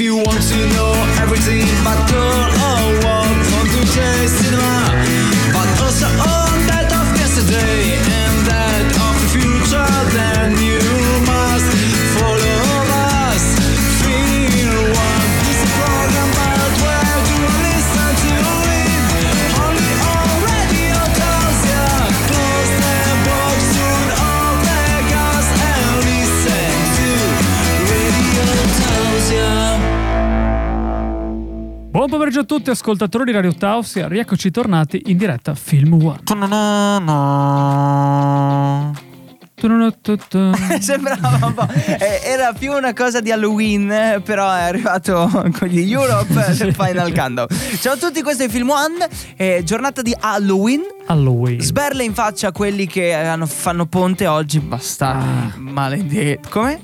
If you want to know everything about girl or what from today's cinema, but also on that of yesterday Buon pomeriggio a tutti ascoltatori di Radio Tausia, rieccoci tornati in diretta Film One. Tu-nu-nu-tu-tu. Sembrava un po'. eh, Era più una cosa di Halloween, eh, però è arrivato con gli Europe del Final Countdown. Ciao a tutti, questo è Film One. eh, giornata di Halloween. Halloween. Sberle in faccia a quelli che hanno- fanno ponte oggi. Bastardi, Ah. maledetti. Come?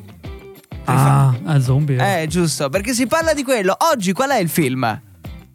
Ah, ah, zombie. eh. Eh, giusto, perché si parla di quello. Oggi qual è il film?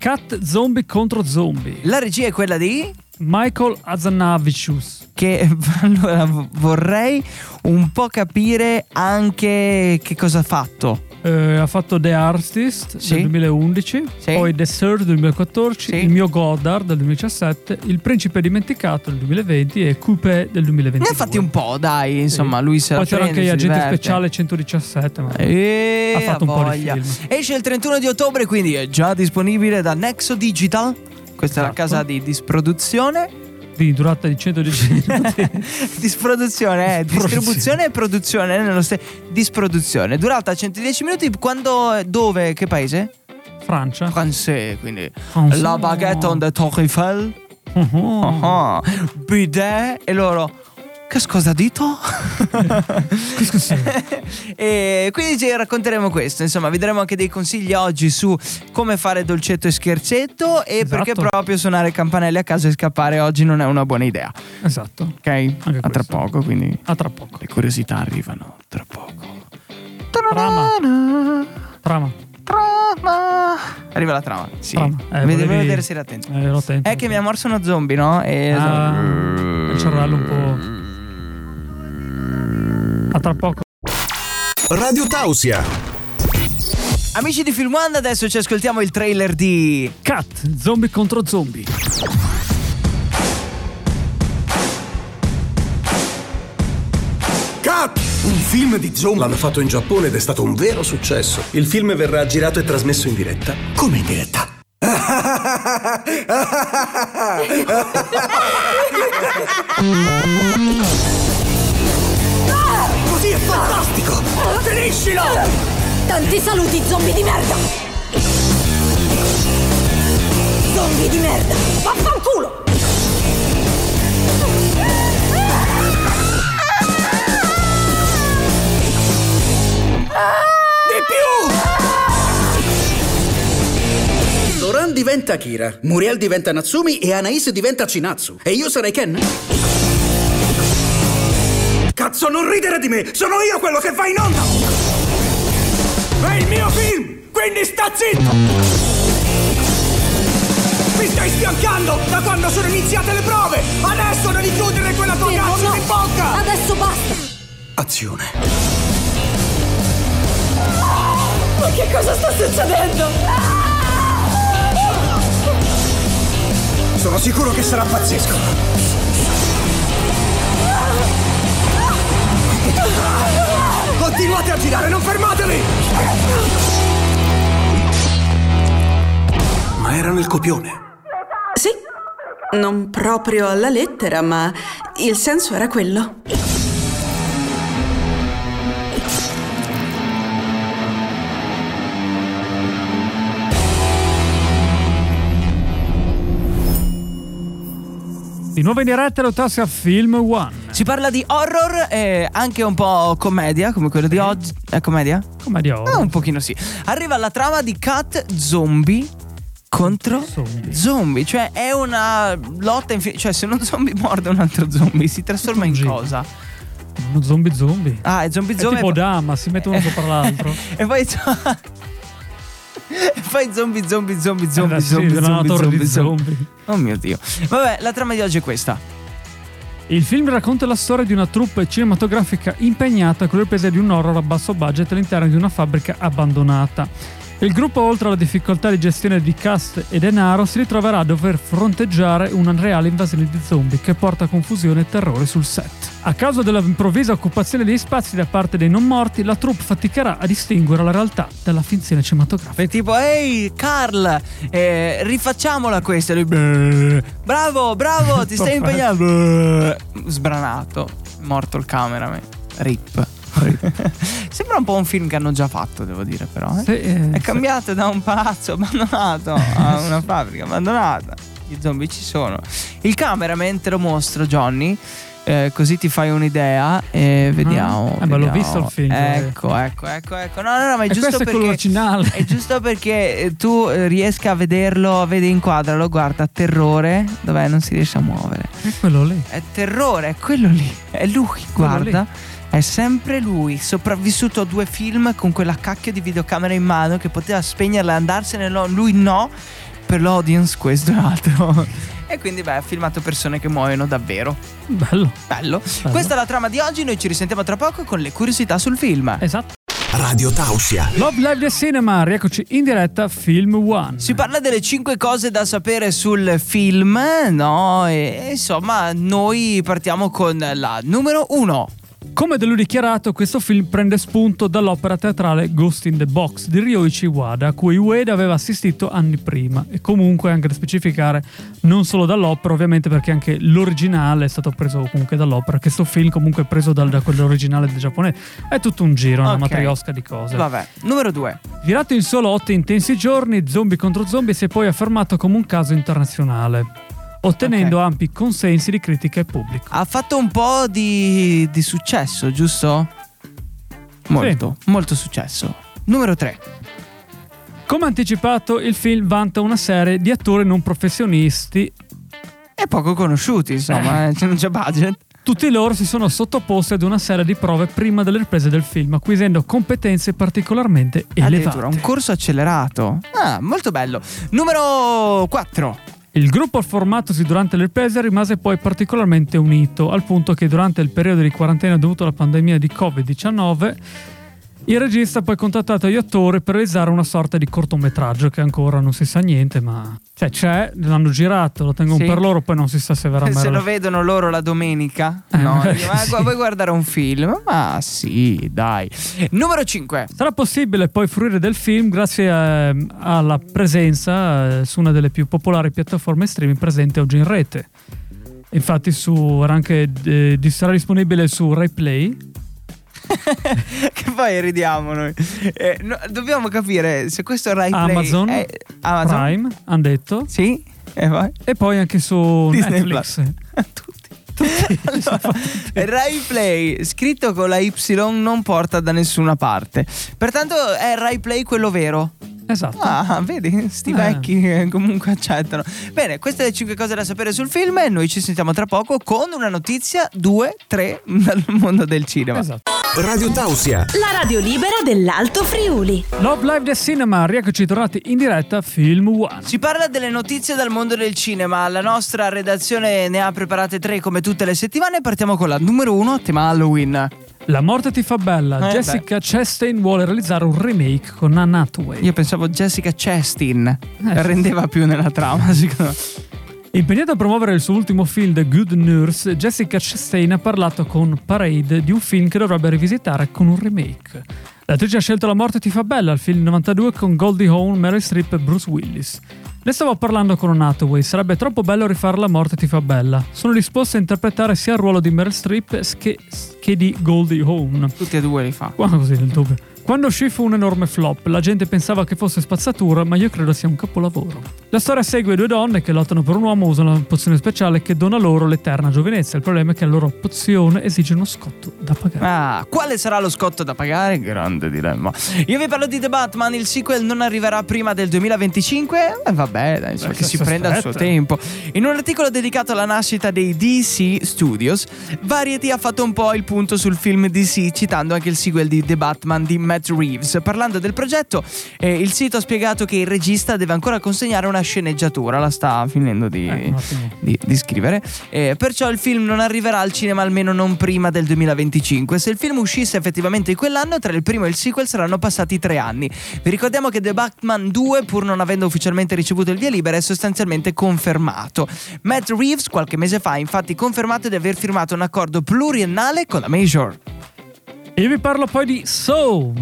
Cat zombie contro zombie. La regia è quella di. Michael Azanavicius. Che allora vorrei un po' capire anche che cosa ha fatto. Eh, ha fatto The Artist Sì. del 2011, Sì. poi The Third del 2014, Sì. Il mio Goddard del 2017, Il principe dimenticato del 2020 e Coupé del 2022. Ne ha fatti un po', dai, insomma, lui se Poi c'era anche Agente diverte. Speciale 117. Ma... E Ha fatto un po' di voglia. film. Esce il 31 di ottobre, quindi è già disponibile da Nexo Digital. Questa è la Esatto. casa di disproduzione. Di durata di 110 minuti. disproduzione, eh, distribuzione e produzione nello stesso. Disproduzione. Durata 110 minuti. Quando, dove, che paese? Francia. Francese, quindi. Francese. La baguette on the Eiffel. Oh. Ah, bidet. E loro. Che scusa dito? e quindi ci racconteremo questo. Insomma, vi daremo anche dei consigli oggi su come fare dolcetto e scherzetto. E Esatto. perché proprio suonare campanelli a casa e scappare oggi non è una buona idea. Esatto. Ok? A tra questo. poco, quindi. A tra poco. Le curiosità arrivano tra poco. Trama. Trama. Trama. Arriva la trama. Sì. Trama. Eh, devo volevi- vedere se era attento. Eh, attento. È che mi ha morso uno zombie, no? E Ah, il cervello un po'. Tra poco. Radio Tausia. Amici di Film One, adesso ci ascoltiamo il trailer di. Cat, zombie contro zombie. Cut! Un film di zombie. L'hanno fatto in Giappone ed è stato un vero successo. Il film verrà girato e trasmesso in diretta. Come in diretta? Fantastico! Finiscilo! Tanti saluti, zombie di merda! Zombie di merda! Vaffanculo! Di più! Doran diventa Kira, Muriel diventa Natsumi e Anais diventa Chinatsu. E io sarei Ken? Cazzo, non ridere di me! Sono io quello che va in onda! È il mio film! Quindi sta zitto! Mi stai sfiancando da quando sono iniziate le prove! Adesso devi chiudere quella tua Fermo, cazzo no. di bocca! Adesso basta! Azione. Ma che cosa sta succedendo? Sono sicuro che sarà pazzesco! Continuate a girare, non fermatevi! Ma era nel copione. Sì, non proprio alla lettera, ma il senso era quello. Di nuovo in diretta lo Tassia Film One. Si parla di horror e anche un po' commedia, come quello di oggi. È commedia? Come di ora. Ah, un pochino sì. Arriva la trama di Cat Zombie contro Zombie. zombie. Cioè, è una lotta infinita. Cioè, se uno zombie morde un altro zombie, si trasforma in cosa? Uno zombie zombie. Ah, è zombie È zombie. tipo Dama, si mette uno sopra l'altro. e poi. poi zombie, zombie, zombie, zombie, Eh, sì, zombie, una zombie, zombie, zombie. zombie. Oh mio dio. Vabbè, la trama di oggi è questa. Il film racconta la storia di una troupe cinematografica impegnata con le riprese di un horror a basso budget all'interno di una fabbrica abbandonata. Il gruppo, oltre alla difficoltà di gestione di cast e denaro, si ritroverà a dover fronteggiare una reale invasione di zombie che porta confusione e terrore sul set. A causa dell'improvvisa occupazione degli spazi da parte dei non morti, la troupe faticherà a distinguere la realtà dalla finzione cinematografica. E tipo, ehi Carl, eh, rifacciamola questa. Lui, "Beh, bravo, bravo, ti stai impegnando. Sbranato, morto il cameraman. Rip. Sembra un po' un film che hanno già fatto, devo dire, però. eh. Sì, eh, È sì. cambiato da un palazzo abbandonato a una fabbrica abbandonata. Gli zombie ci sono. Il cameraman te lo mostro, Johnny. Eh, così ti fai un'idea e vediamo. Eh, ma l'ho visto il film, Ecco, ecco, ecco, ecco. No, no, no, ma è E giusto è perché. originale. È giusto perché eh, tu eh, riesca a vederlo, vedi inquadralo, guarda, terrore. Dov'è? Non si riesce a muovere. È quello lì. È terrore, è quello lì. È lui, guarda. È sempre lui, sopravvissuto a due film con quella cacchio di videocamera in mano che poteva spegnerla e andarsene, no, lui no, per l'audience questo è altro. E quindi beh, ha filmato persone che muoiono davvero. Bello. Bello. Questa è la trama di oggi, noi ci risentiamo tra poco con le curiosità sul film. Esatto. Radio Tausia. Love Live del Cinema, rieccoci in diretta Film One. Si parla delle 5 cose da sapere sul film, no? E insomma, noi partiamo con la numero 1. Come da lui dichiarato, questo film prende spunto dall'opera teatrale Ghost in the Box di Ryoichi Wada, a cui Ueda aveva assistito anni prima. E comunque anche da specificare, non solo dall'opera, ovviamente perché anche l'originale è stato preso comunque dall'opera. Questo film comunque è preso dal- da quello originale del giapponese. È tutto un giro, una matriosca di cose. Vabbè, numero 2. Girato in solo otto intensi giorni, Zombie contro Zombie si è poi affermato come un caso internazionale, ottenendo Ok. ampi consensi di critica e pubblico. Ha fatto un po' di, di successo, giusto? Molto, molto successo. Numero 3. Come anticipato, il film vanta una serie di attori non professionisti. E poco conosciuti, insomma, eh, non c'è budget. Tutti loro si sono sottoposti ad una serie di prove prima delle riprese del film, acquisendo competenze particolarmente Addirittura elevate. un corso accelerato. Ah, molto bello. Numero 4. Il gruppo formatosi durante le riprese rimase poi particolarmente unito, al punto che durante il periodo di quarantena dovuto alla pandemia di Covid-19, il regista ha poi contattato gli attori per realizzare una sorta di cortometraggio che ancora non si sa niente, ma cioè c'è, l'hanno girato, lo tengono Sì. per loro, poi non si sa se verrà Se mai lo vedono loro la domenica, Eh, no? Dicono, "Ma sì. vuoi guardare un film? Ma sì, dai. Numero 5. Sarà possibile poi fruire del film grazie eh, alla presenza eh, su una delle più popolari piattaforme streaming presente oggi in rete. Infatti su, era anche, eh, sarà disponibile su RaiPlay. che poi ridiamo noi. Eh, no, dobbiamo capire se questo Rai Amazon, è Amazon. Prime, hanno detto. Sì, e vai. E poi anche su Disney Netflix. Tutti. Allora, Rai Play scritto con la Y non porta da nessuna parte. Pertanto è Rai Play quello vero. Esatto. Ah, vedi, sti Eh. vecchi comunque accettano. Bene, queste le 5 cose da sapere sul film e noi ci sentiamo tra poco con una notizia, due, tre dal mondo del cinema. Esatto. Radio Tausia. La radio libera dell'Alto Friuli. Love Live del Cinema, rieccoci tornati in diretta Film One. Si parla delle notizie dal mondo del cinema. La nostra redazione ne ha preparate tre come tutte le settimane. Partiamo con la numero uno, tema Halloween. La morte ti fa bella. Eh, Jessica Chastain vuole realizzare un remake con Anne Hathaway. Io pensavo Jessica Chastain. Eh. Rendeva più nella trama, secondo me. Impegnata a promuovere il suo ultimo film The Good Nurse, Jessica Chastain ha parlato con Parade di un film che dovrebbe rivisitare con un remake. L'attrice ha scelto La morte ti fa bella, il film 92 con Goldie Hawn, Meryl Streep e Bruce Willis. Ne stavo parlando con un Hathaway, sarebbe troppo bello rifare La morte ti fa bella. Sono disposto a interpretare sia il ruolo di Meryl Streep che, che di Goldie Hawn. Tutti e due li fa. Qua così nel dubbio. Quando uscì fu un enorme flop, la gente pensava che fosse spazzatura, ma io credo sia un capolavoro. La storia segue due donne che lottano per un uomo, usano una pozione speciale che dona loro l'eterna giovinezza. Il problema è che la loro pozione esige uno scotto da pagare. Ah, quale sarà lo scotto da pagare? Grande dilemma. Io vi parlo di The Batman, il sequel non arriverà prima del 2025. E vabbè, dai, insomma, Eh, che si prenda il suo tempo. In un articolo dedicato alla nascita dei DC Studios, Variety ha fatto un po' il punto sul film DC, citando anche il sequel di The Batman di Matt Matt Reeves. Parlando del progetto, eh, il sito ha spiegato che il regista deve ancora consegnare una sceneggiatura, la sta finendo di, Eh, di- di scrivere. Eh, perciò il film non arriverà al cinema almeno non prima del 2025. Se il film uscisse effettivamente in quell'anno, tra il primo e il sequel saranno passati tre anni. Vi ricordiamo che The Batman 2, pur non avendo ufficialmente ricevuto il via libera, è sostanzialmente confermato. Matt Reeves qualche mese fa ha infatti confermato di aver firmato un accordo pluriennale con la Major. Io vi parlo poi di So.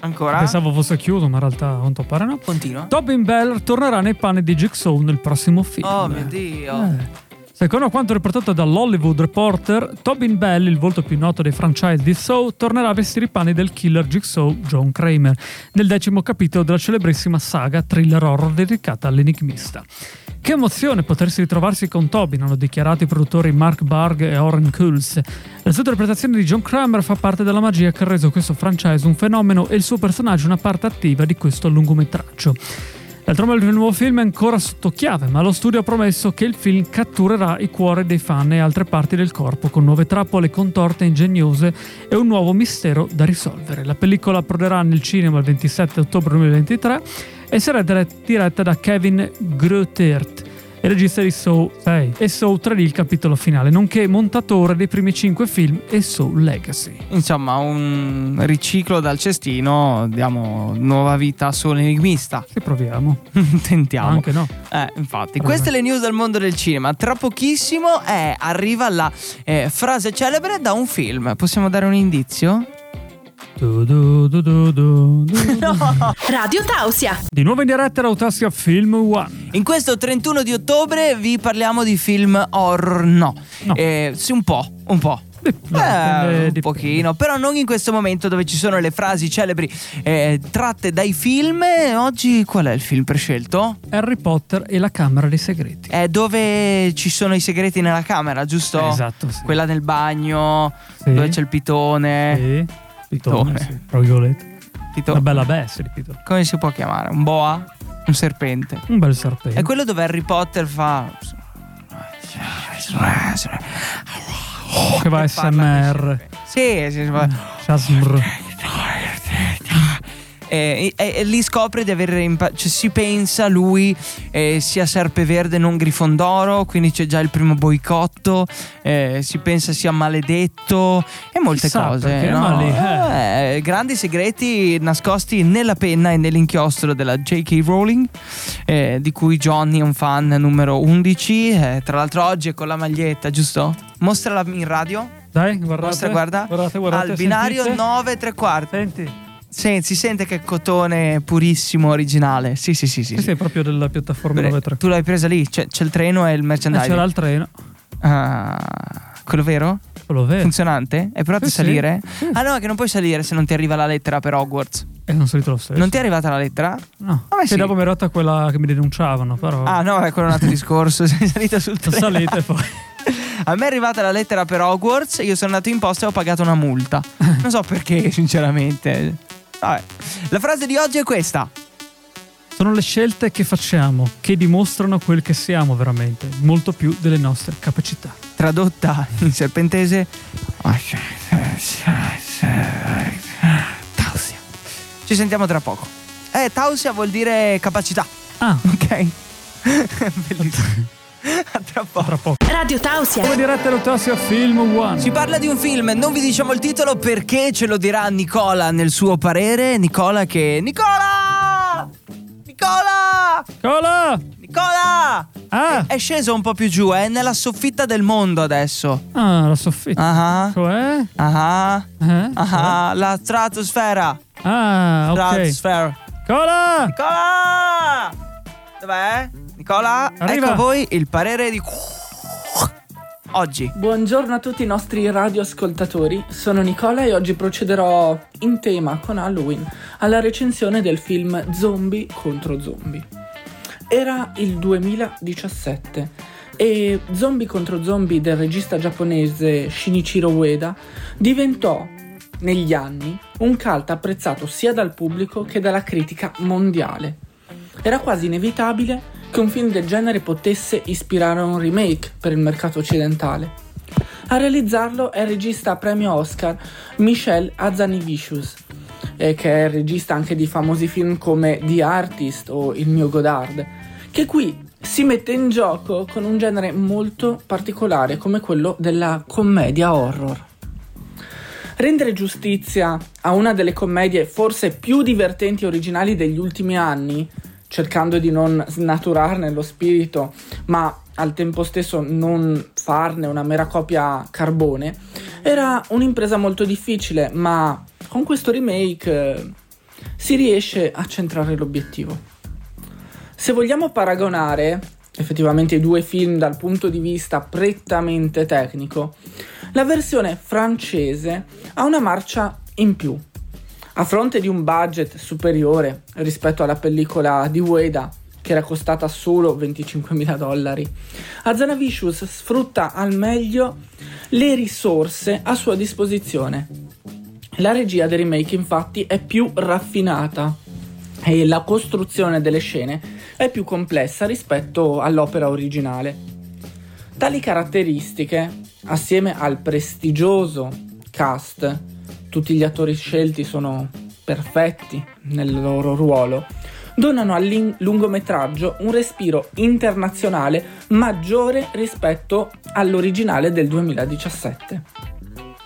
Ancora? Pensavo fosse chiuso, ma in realtà a quanto pare no. Continua. Tobin Bell tornerà nei panni di Jigsaw nel prossimo film. Oh mio Dio. Eh. Secondo quanto riportato dall'Hollywood Reporter, Tobin Bell, il volto più noto dei franchise di Saw, tornerà a vestire i panni del killer Jigsaw John Kramer nel decimo capitolo della celebrissima saga thriller horror dedicata all'enigmista. Che emozione potersi ritrovarsi con Tobin, hanno dichiarato i produttori Mark Barg e Oren Kulz. La sua interpretazione di John Kramer fa parte della magia che ha reso questo franchise un fenomeno e il suo personaggio una parte attiva di questo lungometraggio. D'altronde il nuovo film è ancora sotto chiave, ma lo studio ha promesso che il film catturerà i cuori dei fan e altre parti del corpo con nuove trappole contorte ingegnose e un nuovo mistero da risolvere. La pellicola approderà nel cinema il 27 ottobre 2023 e sarà dire- diretta da Kevin Grotert, il regista di Saw 6 e Saw 3 il capitolo finale, nonché montatore dei primi 5 film e Saw Legacy. Insomma, un riciclo dal cestino, diamo nuova vita sull'enigmista. Se proviamo. Tentiamo. Anche no. Eh, infatti, queste le news dal mondo del cinema. Tra pochissimo eh, arriva la eh, frase celebre da un film. Possiamo dare un indizio? Du, du, du, du. Radio Tausia. Di nuovo in diretta da Autossia Film One. In questo 31 di ottobre vi parliamo di film horror. No, No. Eh, sì, un po', un po'. Dipende, Eh, un pochino, però non in questo momento dove ci sono le frasi celebri eh, tratte dai film. Oggi qual è il film prescelto? Harry Potter e la Camera dei Segreti. È dove ci sono i segreti nella camera, giusto? Esatto, sì. Quella nel bagno, Sì. dove c'è il pitone. Sì. Pitone, Pitone. sì, tra virgolette. Pitone. Una bella bestia di pitone. Come si può chiamare? Un boa? Un serpente? Un bel serpente. È quello dove Harry Potter fa. che va Parla SMR. Sì, sì, sì. E, e- e lì scopre di aver impa- cioè si pensa lui eh, sia Serpeverde non Grifondoro quindi c'è già il primo boicotto eh, si pensa sia maledetto e molte Chissà, cose no? ma lì, Eh, grandi segreti nascosti nella penna e nell'inchiostro della J.K. Rowling eh, di cui Johnny è un fan numero 11 eh, tra l'altro oggi è con la maglietta giusto? mostrala in radio Dai, guardate. Mostra, guarda Guardate, guardate. al binario sentite? 9 3 quarti Senti. Sì, si sente che è cotone purissimo, originale. Sì, sì, sì. sì, Sì, sì. proprio della piattaforma Beh, 9 tu l'hai presa lì, c'è, c'è il treno e il Eh, merchandising. c'era il treno. Ah, quello vero? Quello vero. Funzionante? Hai provato Sì, a salire? sì. Ah no, che non puoi salire se non ti arriva la lettera per Hogwarts. E non salito lo stesso. Non ti è arrivata la lettera? No. Ah, beh, Sì, dopo mi è rotta quella che mi denunciavano, però. Ah no, è quello è un altro discorso. Sei salita sul treno. salite poi. A me è arrivata la lettera per Hogwarts, io sono andato in posta e ho pagato una multa. Non so perché, sinceramente. Vabbè. La frase di oggi è questa. Sono le scelte che facciamo che dimostrano quel che siamo veramente, molto più delle nostre capacità. Tradotta in serpentese. Tausia. Ci sentiamo tra poco. Eh, Tausia vuol dire capacità. Ah, Ok. Bellissimo. A tra poco. tra poco. Radio Tausia. Come diretta l'Autosia Film One. Si parla di un film, non vi diciamo il titolo perché ce lo dirà Nicola nel suo parere. Nicola che. Nicola! Nicola! Cola! Nicola! Ah! È sceso un po' più giù, è nella soffitta del mondo adesso. Ah, la soffitta. Ah Cioè? ah. Eh? Ah, la stratosfera. Ah, ok. Stratosfera. Cola! Nicola! Dov'è? Nicola? Arriva. Ecco a voi il parere di oggi. Buongiorno a tutti i nostri radioascoltatori, sono Nicola e oggi procederò in tema con Halloween alla recensione del film Zombie contro Zombie. Era il 2017 e Zombie contro Zombie del regista giapponese Shinichiro Ueda diventò negli anni un cult apprezzato sia dal pubblico che dalla critica mondiale. Era quasi inevitabile che un film del genere potesse ispirare un remake per il mercato occidentale. A realizzarlo è il regista premio Oscar Michel Hazanavicius. eh, che è il regista anche di famosi film come The Artist o Il mio Godard, che qui si mette in gioco con un genere molto particolare come quello della commedia horror. Rendere giustizia a una delle commedie forse più divertenti e originali degli ultimi anni, cercando di non snaturarne lo spirito, ma al tempo stesso non farne una mera copia carbone, era un'impresa molto difficile, ma con questo remake eh, si riesce a centrare l'obiettivo. Se vogliamo paragonare effettivamente i due film dal punto di vista prettamente tecnico, la versione francese ha una marcia in più. A fronte di un budget superiore rispetto alla pellicola di Ueda, che era costata solo 25.000 dollari, Azanavicius sfrutta al meglio le risorse a sua disposizione. La regia del remake infatti è più raffinata e la costruzione delle scene è più complessa rispetto all'opera originale. Tali caratteristiche, assieme al prestigioso cast, tutti gli attori scelti sono perfetti nel loro ruolo, donano al lungometraggio un respiro internazionale maggiore rispetto all'originale del 2017.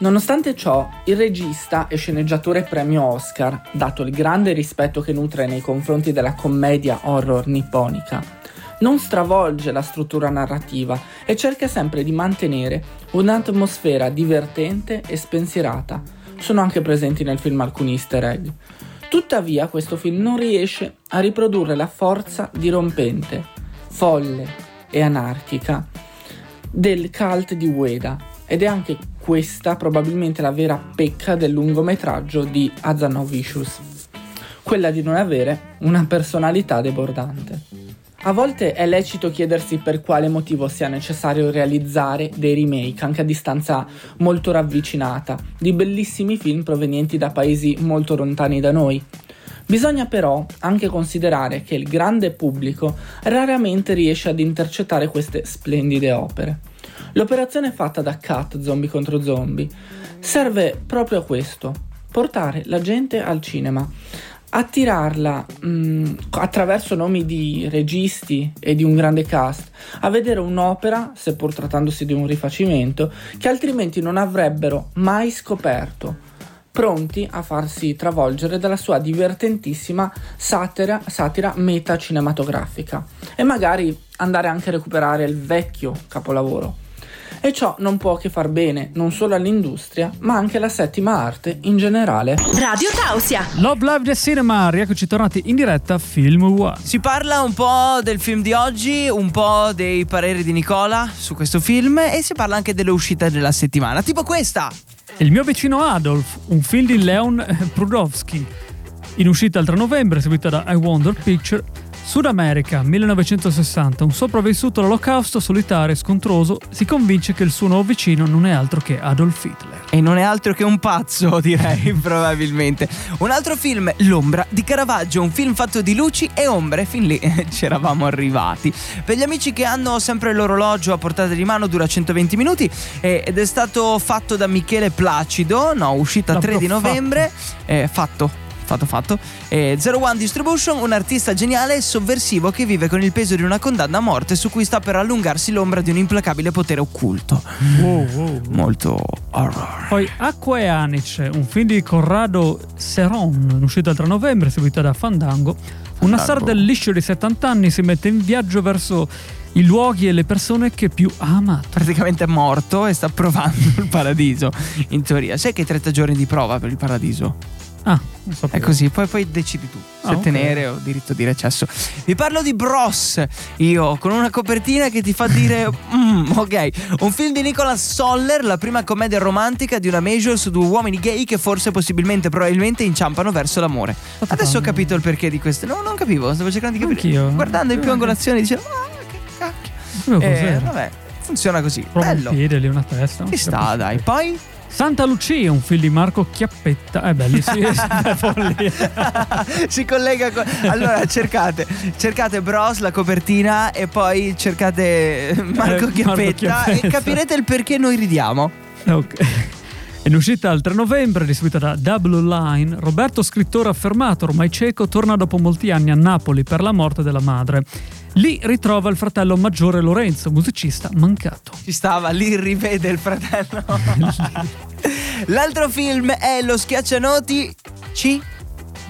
Nonostante ciò, il regista e sceneggiatore premio Oscar, dato il grande rispetto che nutre nei confronti della commedia horror nipponica, non stravolge la struttura narrativa e cerca sempre di mantenere un'atmosfera divertente e spensierata. Sono anche presenti nel film alcuni easter egg. Tuttavia questo film non riesce a riprodurre la forza dirompente, folle e anarchica del cult di Ueda ed è anche questa probabilmente la vera pecca del lungometraggio di Azanovicius, quella di non avere una personalità debordante. A volte è lecito chiedersi per quale motivo sia necessario realizzare dei remake anche a distanza molto ravvicinata di bellissimi film provenienti da paesi molto lontani da noi. Bisogna però anche considerare che il grande pubblico raramente riesce ad intercettare queste splendide opere. L'operazione fatta da Cat Zombie contro Zombie serve proprio a questo, portare la gente al cinema, attirarla mh, attraverso nomi di registi e di un grande cast a vedere un'opera, seppur trattandosi di un rifacimento, che altrimenti non avrebbero mai scoperto pronti a farsi travolgere dalla sua divertentissima satira, satira meta cinematografica e magari andare anche a recuperare il vecchio capolavoro e ciò non può che far bene non solo all'industria, ma anche alla settima arte in generale. Radio Tausia. Love Live the Cinema, rieccoci tornati in diretta a Film One. Si parla un po' del film di oggi, un po' dei pareri di Nicola su questo film e si parla anche delle uscite della settimana, tipo questa. Il mio vicino Adolf, un film di Leon Prudowski, in uscita il 3 novembre, seguita da I Wonder Picture Sud America, 1960, un sopravvissuto all'olocausto solitario e scontroso si convince che il suo nuovo vicino non è altro che Adolf Hitler. E non è altro che un pazzo, direi, probabilmente. Un altro film, L'ombra di Caravaggio, un film fatto di luci e ombre, fin lì ci eravamo arrivati. Per gli amici che hanno sempre l'orologio a portata di mano, dura 120 minuti ed è stato fatto da Michele Placido, no, uscita L'avrò 3 di novembre, fatto, eh, fatto fatto fatto. E Zero One Distribution, un artista geniale e sovversivo che vive con il peso di una condanna a morte su cui sta per allungarsi l'ombra di un implacabile potere occulto. Wow, wow. Molto horror. Poi Acqua e Anice, un film di Corrado Seron, uscito il 3 novembre, seguito da Fandango. Una star del liscio di 70 anni si mette in viaggio verso i luoghi e le persone che più ha amato. Praticamente è morto e sta provando il paradiso, in teoria. Sai che hai 30 giorni di prova per il paradiso? Ah, È così, poi, poi decidi tu se Ah, tenere o diritto di recesso. Vi parlo di Bros, io, con una copertina che ti fa dire, "Mm, ok, un film di Nicholas Soller, la prima commedia romantica di una major su due uomini gay che forse, possibilmente, probabilmente inciampano verso l'amore. Adesso ho capito il perché di questo. No, non capivo, stavo cercando di capire. Anch'io. Guardando in più angolazioni dicevo, ah, che cacchio. Eh, vabbè, funziona così. Prova un Bello. piede lì, una testa. Ci sta, dai. Poi Santa Lucia, un film di Marco Chiappetta. È bellissimo. è follia. si collega con... Allora cercate, cercate Bros, la copertina e poi cercate Marco Eh, Chiappetta Marco Chiappetta. e capirete il perché noi ridiamo. Ok. In uscita il 3 novembre, distribuita da Double Line, Roberto, scrittore affermato, ormai cieco, torna dopo molti anni a Napoli per la morte della madre. Lì ritrova il fratello maggiore Lorenzo, musicista mancato. Ci stava, lì rivede il fratello. L'altro film è Lo schiaccianoti C.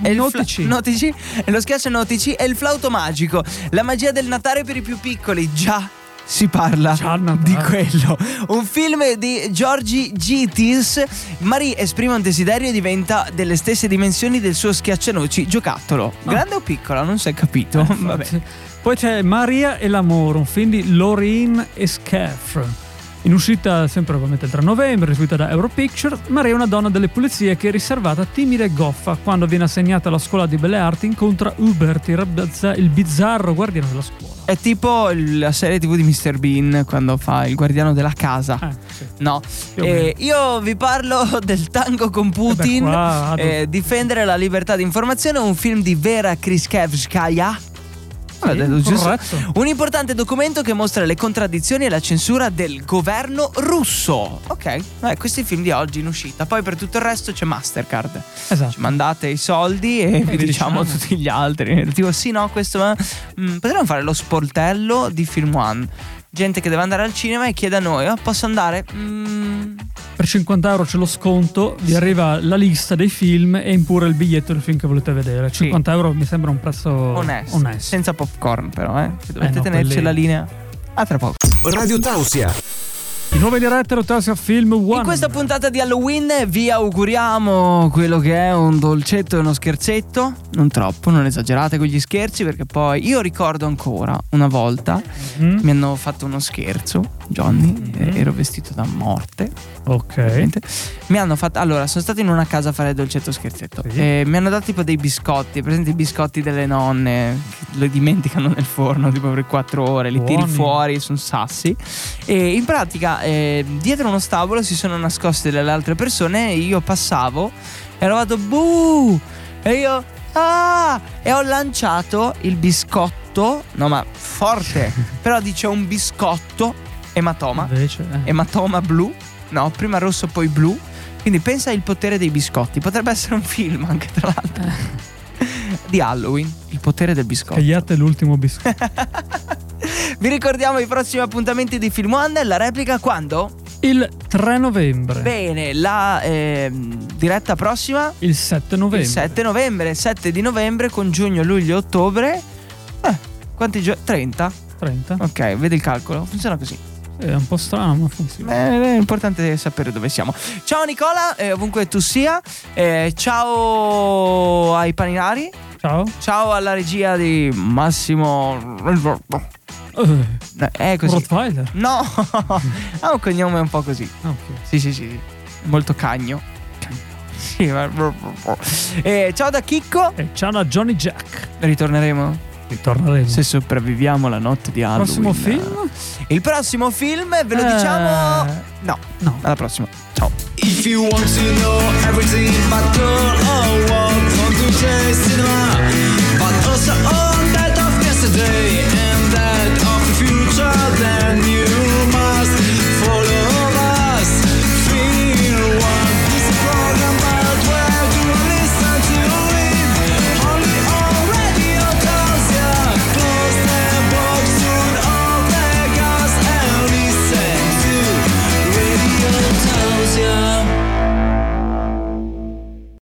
Notici. fla- notici. Lo schiaccianotici è il flauto magico. La magia del Natale per i più piccoli. Già. Si parla di quello. Un film di Giorgi Gitis. Marie esprime un desiderio e diventa delle stesse dimensioni del suo schiaccianoci giocattolo. Grande o piccola? Non si è capito. Vabbè. Poi c'è Maria e l'amore, un film di Lorraine Escaff. In uscita sempre ovviamente il 3 novembre, distribuita da Europicture, Maria è una donna delle pulizie che è riservata, timida e goffa. Quando viene assegnata alla scuola di belle arti incontra Hubert, il, bizzarro guardiano della scuola. È tipo la serie TV di Mr. Bean quando fa il guardiano della casa. Eh, sì. No, Eh, io vi parlo del tango con Putin, Eh beh, qua, eh, difendere la libertà di informazione, un film di Vera Kriskevskaya. Corretto. Un importante documento che mostra le contraddizioni e la censura del governo russo. Ok, eh, questo è il film di oggi in uscita. Poi per tutto il resto c'è Mastercard. Esatto. Ci mandate i soldi e vi vi diciamo, diciamo. tutti gli altri. Tipo, sì, no, questo. eh, mm, potremmo fare lo sportello di Film One. Gente che deve andare al cinema e chiede a noi: "Oh, posso andare? Mm, Per 50 euro c'è lo sconto, vi arriva la lista dei film e impure il biglietto del film che volete vedere. 50 euro mi sembra un prezzo onesto. onesto. Senza popcorn, però, eh. Dovete Eh, no, tenerci quelli- la linea. A tra poco. Radio Tausia. Di nuovo in diretta Rotasia Film One. In questa puntata di Halloween vi auguriamo quello che è un dolcetto e uno scherzetto. Non troppo, non esagerate con gli scherzi, perché poi io ricordo ancora una volta Mhm. mi hanno fatto uno scherzo, Johnny, eh, ero vestito da morte. Ok. Veramente. Mi hanno fatto. Allora, sono stato in una casa a fare dolcetto scherzetto. Sì. E mi hanno dato tipo dei biscotti. Presenti i biscotti delle nonne che lo dimenticano nel forno tipo per 4 ore. Li tiri Buoni. fuori, sono sassi. E in pratica, eh, dietro uno stabolo si sono nascoste delle altre persone. E io passavo e ero vado buh! E io. Ah! E ho lanciato il biscotto. No, ma forte. però dice un biscotto. Ematoma Invece, eh. ematoma blu. No, prima rosso poi blu. Quindi pensa il potere dei biscotti. Potrebbe essere un film anche tra l'altro. Di Halloween, il potere del biscotto. Cagliate l'ultimo biscotto. Vi ricordiamo i prossimi appuntamenti di Film One. La replica quando? Il 3 novembre. Bene, la ehm, diretta prossima il 7 novembre. il 7 novembre, 7 di novembre con giugno, luglio, ottobre. Eh, quanti giorni? 30? 30. Ok, vedi il calcolo. Funziona così. È un po' strano, ma funziona. Beh, è importante sapere dove siamo. Ciao Nicola, eh, ovunque tu sia. Eh, ciao ai paninari. Ciao. Ciao alla regia di Massimo. Eh, Eh, così. Rottweiler. No, ha un cognome un po' così. Ah, ok. Sì, sì, sì. sì. Molto cagno. Sì, ma- Eh, ciao da Chicco. E ciao da Johnny Jack. Ritorneremo Ritorneremo. se sopravviviamo la notte di Halloween. Prossimo film? Il prossimo film ve lo Eh. diciamo. No, No. alla prossima. Ciao. If you want to know everything about girl or what, come to the cinema. But also, oh,